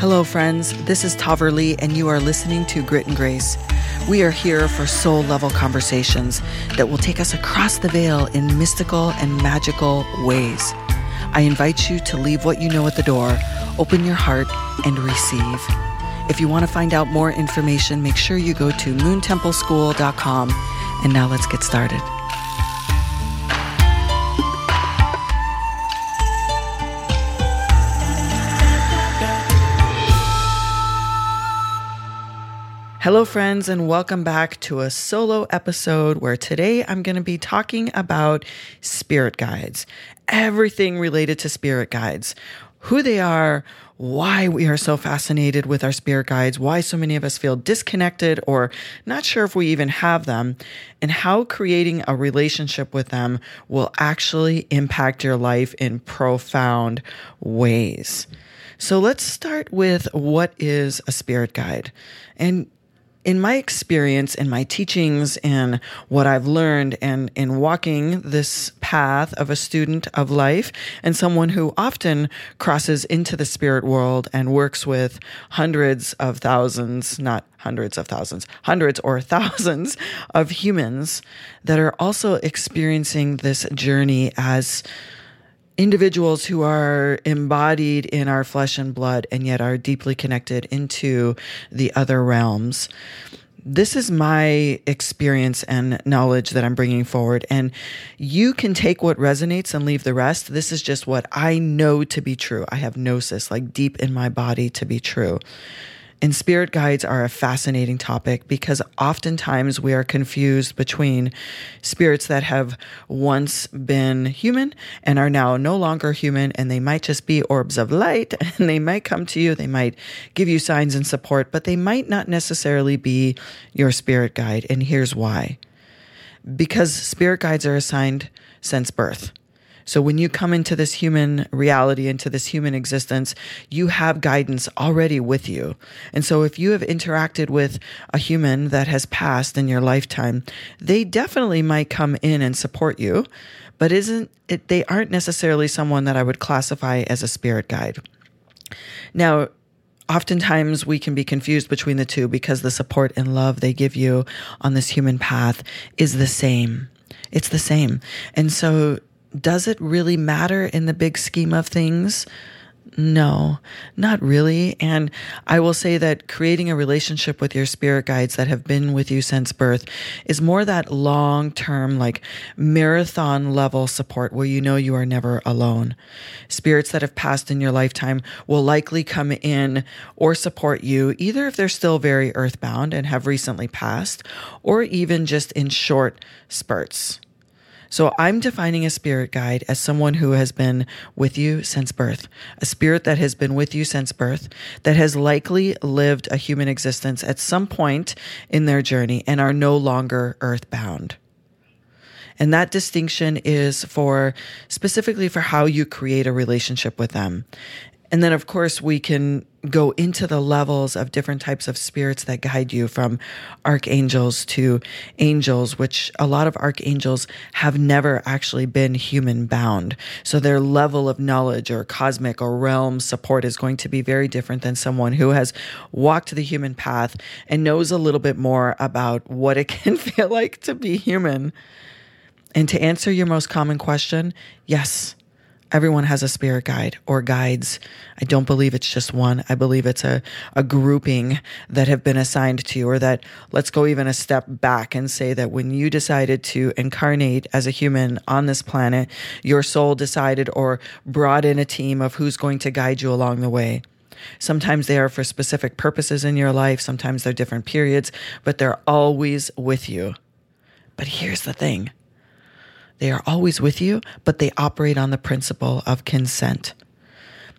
Hello, friends. This is Tahverlee, and you are listening to Grit and Grace. We are here for soul level conversations that will take us across the veil in mystical and magical ways. I invite you to leave what you know at the door, open your heart, and receive. If you want to find out more information, make sure you go to moontempleschool.com. And now let's get started. Hello, friends, and welcome back to a solo episode where today I'm going to be talking about spirit guides, everything related to spirit guides, who they are, why we are so fascinated with our spirit guides, why so many of us feel disconnected or not sure if we even have them, and how creating a relationship with them will actually impact your life in profound ways. So let's start with what is a spirit guide. And in my experience, in my teachings, and what I've learned, and in walking this path of a student of life and someone who often crosses into the spirit world and works with hundreds of thousands, not hundreds of thousands, hundreds or thousands of humans that are also experiencing this journey as individuals who are embodied in our flesh and blood and yet are deeply connected into the other realms. This is my experience and knowledge that I'm bringing forward. And you can take what resonates and leave the rest. This is just what I know to be true. I have gnosis, like deep in my body, to be true. And spirit guides are a fascinating topic because oftentimes we are confused between spirits that have once been human and are now no longer human, and they might just be orbs of light and they might come to you, they might give you signs and support, but they might not necessarily be your spirit guide. And here's why because spirit guides are assigned since birth. So when you come into this human reality, into this human existence, you have guidance already with you. And so if you have interacted with a human that has passed in your lifetime, they definitely might come in and support you, but isn't it, they aren't necessarily someone that I would classify as a spirit guide. Now, oftentimes we can be confused between the two because the support and love they give you on this human path is the same. It's the same. And so does it really matter in the big scheme of things? No, not really. And I will say that creating a relationship with your spirit guides that have been with you since birth is more that long term, like marathon level support where you know you are never alone. Spirits that have passed in your lifetime will likely come in or support you, either if they're still very earthbound and have recently passed, or even just in short spurts. So I'm defining a spirit guide as someone who has been with you since birth, a spirit that has been with you since birth, that has likely lived a human existence at some point in their journey and are no longer earthbound. And that distinction is for specifically for how you create a relationship with them. And then, of course, we can go into the levels of different types of spirits that guide you from archangels to angels, which a lot of archangels have never actually been human bound. So their level of knowledge or cosmic or realm support is going to be very different than someone who has walked the human path and knows a little bit more about what it can feel like to be human. And to answer your most common question, yes everyone has a spirit guide or guides. I don't believe it's just one. I believe it's a, a grouping that have been assigned to you, or that let's go even a step back and say that when you decided to incarnate as a human on this planet, your soul decided or brought in a team of who's going to guide you along the way. Sometimes they are for specific purposes in your life, sometimes they're different periods, but they're always with you. But here's the thing they are always with you, but they operate on the principle of consent.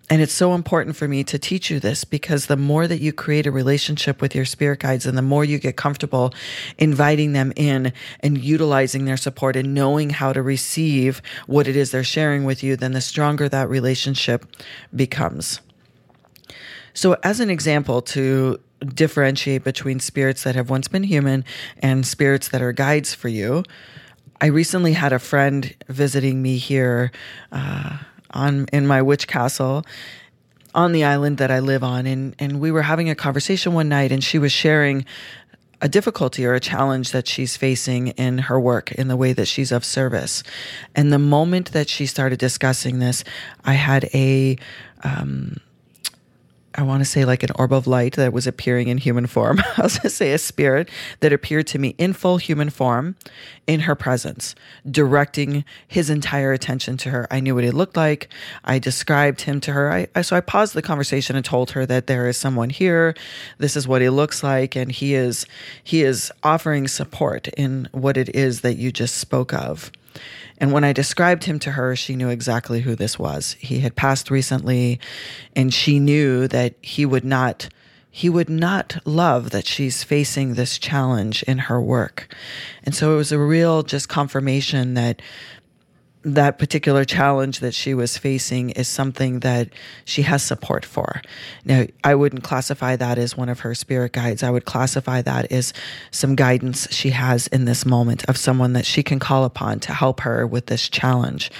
And it's so important for me to teach you this because the more that you create a relationship with your spirit guides and the more you get comfortable inviting them in and utilizing their support and knowing how to receive what it is they're sharing with you, then the stronger that relationship becomes. So, as an example, to differentiate between spirits that have once been human and spirits that are guides for you, I recently had a friend visiting me here uh, on in my witch castle, on the island that I live on, and and we were having a conversation one night, and she was sharing a difficulty or a challenge that she's facing in her work in the way that she's of service. And the moment that she started discussing this, I had a um, I want to say like an orb of light that was appearing in human form. I was going to say a spirit that appeared to me in full human form in her presence, directing his entire attention to her. I knew what he looked like. I described him to her. I, I, so I paused the conversation and told her that there is someone here. This is what he looks like. And he is, he is offering support in what it is that you just spoke of. And when I described him to her, she knew exactly who this was. He had passed recently, and she knew that he would not he would not love that she's facing this challenge in her work. And so it was a real just confirmation that that particular challenge that she was facing is something that she has support for. Now, I wouldn't classify that as one of her spirit guides. I would classify that as some guidance she has in this moment of someone that she can call upon to help her with this challenge.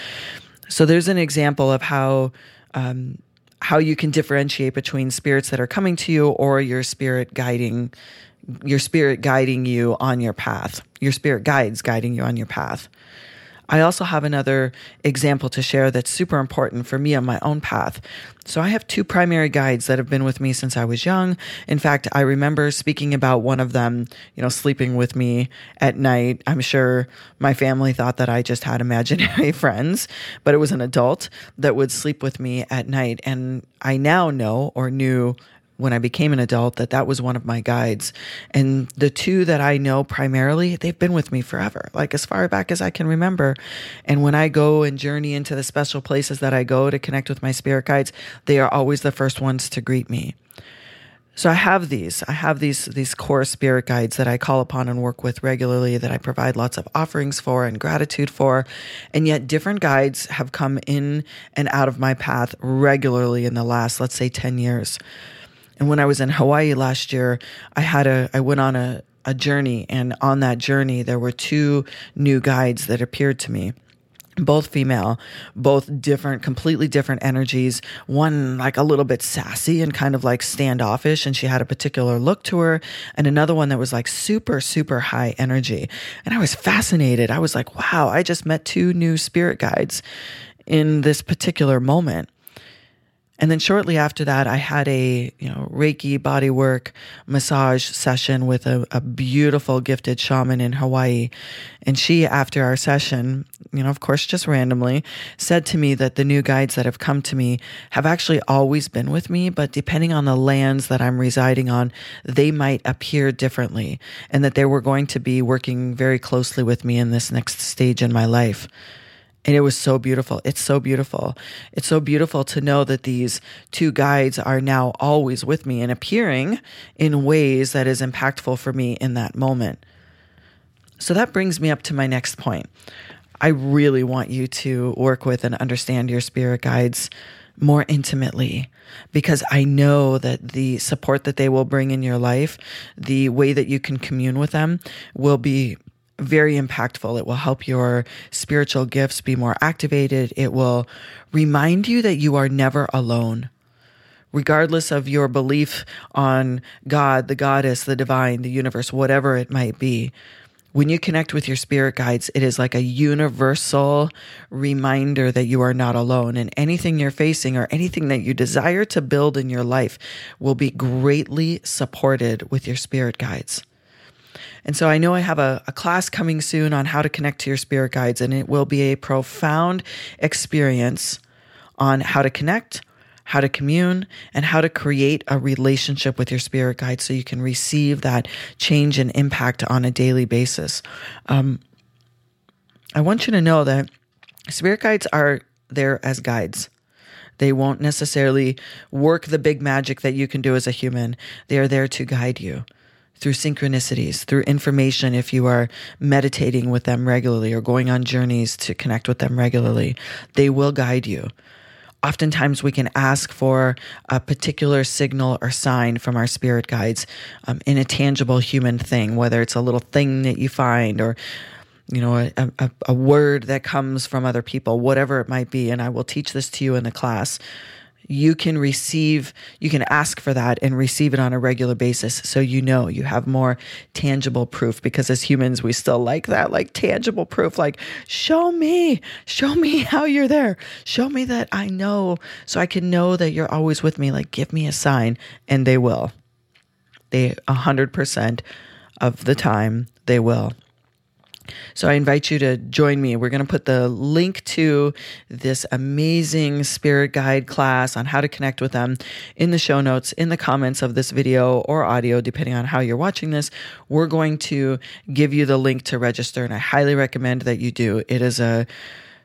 So there's an example of how um, how you can differentiate between spirits that are coming to you or your spirit guiding your spirit guiding you on your path. Your spirit guides guiding you on your path. I also have another example to share that's super important for me on my own path. So I have two primary guides that have been with me since I was young. In fact, I remember speaking about one of them, you know, sleeping with me at night. I'm sure my family thought that I just had imaginary friends, but it was an adult that would sleep with me at night. And I now know or knew when I became an adult that that was one of my guides. And the two that I know primarily, they've been with me forever, like as far back as I can remember. And when I go and journey into the special places that I go to connect with my spirit guides, they are always the first ones to greet me. So I have these. I have these these core spirit guides that I call upon and work with regularly that I provide lots of offerings for and gratitude for. And yet different guides have come in and out of my path regularly in the last let's say 10 years. And when I was in Hawaii last year, I had a I went on a a journey and on that journey there were two new guides that appeared to me both female, both different, completely different energies. One like a little bit sassy and kind of like standoffish, and she had a particular look to her, and another one that was like super, super high energy. And I was fascinated. I was like, wow, I just met two new spirit guides in this particular moment. And then shortly after that, I had a you know Reiki bodywork massage session with a, a beautiful gifted shaman in Hawaii. And she, after our session, you know, of course, just randomly, said to me that the new guides that have come to me have actually always been with me, but depending on the lands that I'm residing on, they might appear differently, and that they were going to be working very closely with me in this next stage in my life. And it was so beautiful. It's so beautiful. It's so beautiful to know that these two guides are now always with me and appearing in ways that is impactful for me in that moment. So that brings me up to my next point. I really want you to work with and understand your spirit guides more intimately because I know that the support that they will bring in your life, the way that you can commune with them will be very impactful. It will help your spiritual gifts be more activated. It will remind you that you are never alone. Regardless of your belief on God, the goddess, the divine, the universe, whatever it might be, when you connect with your spirit guides, it is like a universal reminder that you are not alone. And anything you're facing or anything that you desire to build in your life will be greatly supported with your spirit guides. And so I know I have a, a, class coming soon on how to connect to your spirit guides, and it will be a profound experience on how to connect, how to commune, and how to create a relationship with your spirit guides so you can receive that change and impact on a daily basis. Um, I want you to know that spirit guides are there as guides. They won't necessarily work the big magic that you can do as a human. They are there to guide you through synchronicities, through information if you are meditating with them regularly or going on journeys to connect with them regularly. They will guide you. Oftentimes, we can ask for a particular signal or sign from our spirit guides um, in a tangible human thing, whether it's a little thing that you find or you know, a, a, a word that comes from other people, whatever it might be. And I will teach this to you in the class you can receive, you can ask for that and receive it on a regular basis. So you know you have more tangible proof because as humans, we still like that, like tangible proof, like, show me, show me how you're there. Show me that I know so I can know that you're always with me. Like, give me a sign, and they will. They 100% of the time, they will. So I invite you to join me. We're going to put the link to this amazing spirit guide class on how to connect with them in the show notes, in the comments of this video or audio, depending on how you're watching this. We're going to give you the link to register, and I highly recommend that you do. It is a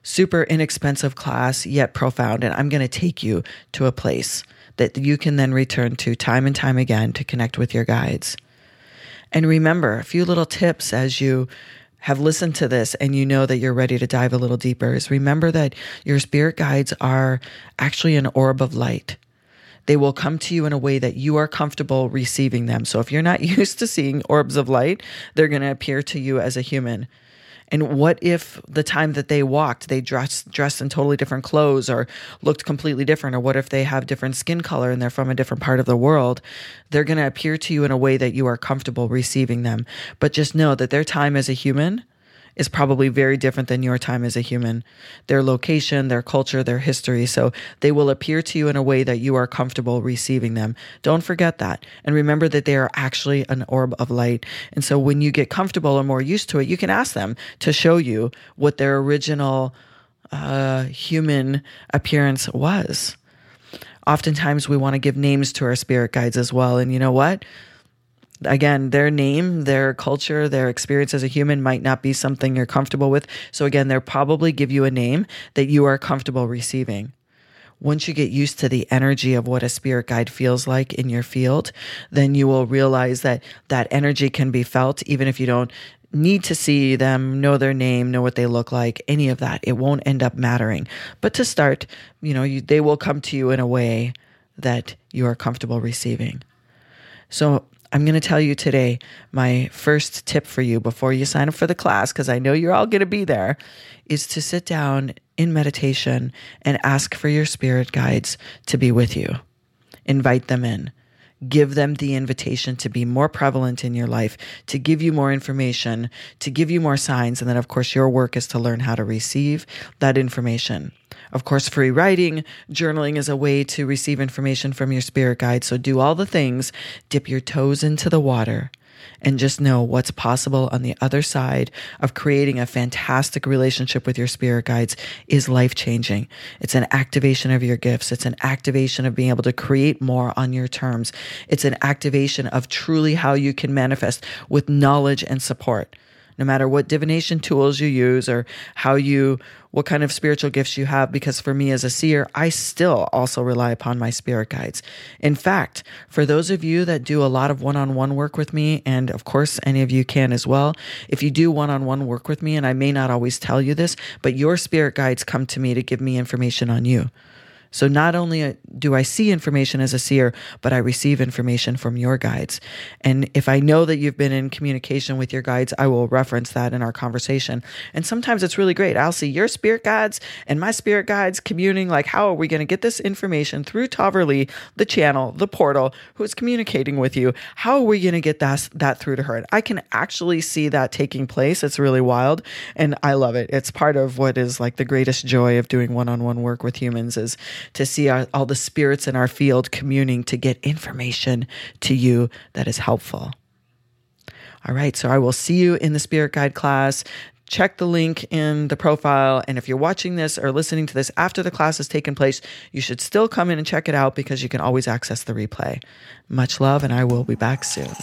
super inexpensive class, yet profound, and I'm going to take you to a place that you can then return to time and time again to connect with your guides. And remember a few little tips as you have listened to this and you know that you're ready to dive a little deeper is remember that your spirit guides are actually an orb of light. They will come to you in a way that you are comfortable receiving them. So if you're not used to seeing orbs of light, they're going to appear to you as a human. And what if the time that they walked, they dressed dressed in totally different clothes or looked completely different? Or what if they have different skin color and they're from a different part of the world? They're going to appear to you in a way that you are comfortable receiving them. But just know that their time as a human is probably very different than your time as a human. Their location, their culture, their history. So they will appear to you in a way that you are comfortable receiving them. Don't forget that. And remember that they are actually an orb of light. And so when you get comfortable or more used to it, you can ask them to show you what their original uh, human appearance was. Oftentimes, we want to give names to our spirit guides as well. And you know what? Again, their name, their culture, their experience as a human might not be something you're comfortable with. So again, they'll probably give you a name that you are comfortable receiving. Once you get used to the energy of what a spirit guide feels like in your field, then you will realize that that energy can be felt even if you don't need to see them, know their name, know what they look like, any of that. It won't end up mattering. But to start, you know, you, they will come to you in a way that you are comfortable receiving. So I'm going to tell you today my first tip for you before you sign up for the class, because I know you're all going to be there, is to sit down in meditation and ask for your spirit guides to be with you. Invite them in. Give them the invitation to be more prevalent in your life, to give you more information, to give you more signs. And then, of course, your work is to learn how to receive that information. Of course, free writing, journaling is a way to receive information from your spirit guide. So do all the things, dip your toes into the water, and just know what's possible on the other side of creating a fantastic relationship with your spirit guides is life changing. It's an activation of your gifts. It's an activation of being able to create more on your terms. It's an activation of truly how you can manifest with knowledge and support no matter what divination tools you use or how you what kind of spiritual gifts you have because for me as a seer I still also rely upon my spirit guides. In fact, for those of you that do a lot of one-on-one work with me and of course any of you can as well, if you do one-on-one work with me and I may not always tell you this, but your spirit guides come to me to give me information on you. So not only uh, do I see information as a seer, but I receive information from your guides. And if I know that you've been in communication with your guides, I will reference that in our conversation. And sometimes it's really great. I'll see your spirit guides and my spirit guides communing like, how are we going to get this information through Tahverlee, the channel, the portal, who's communicating with you? How are we going to get that, that through to her? And I can actually see that taking place. It's really wild. And I love it. It's part of what is like the greatest joy of doing one-on-one work with humans is to see our, all the spirits in our field communing to get information to you that is helpful. All right, so I will see you in the spirit guide class. Check the link in the profile. And if you're watching this or listening to this after the class has taken place, you should still come in and check it out because you can always access the replay. Much love, and I will be back soon.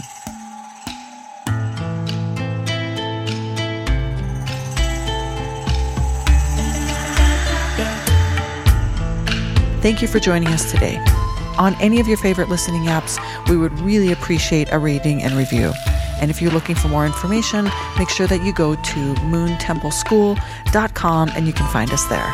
Thank you for joining us today. On any of your favorite listening apps, we would really appreciate a rating and review. And if you're looking for more information, make sure that you go to moontempleschool.com and you can find us there.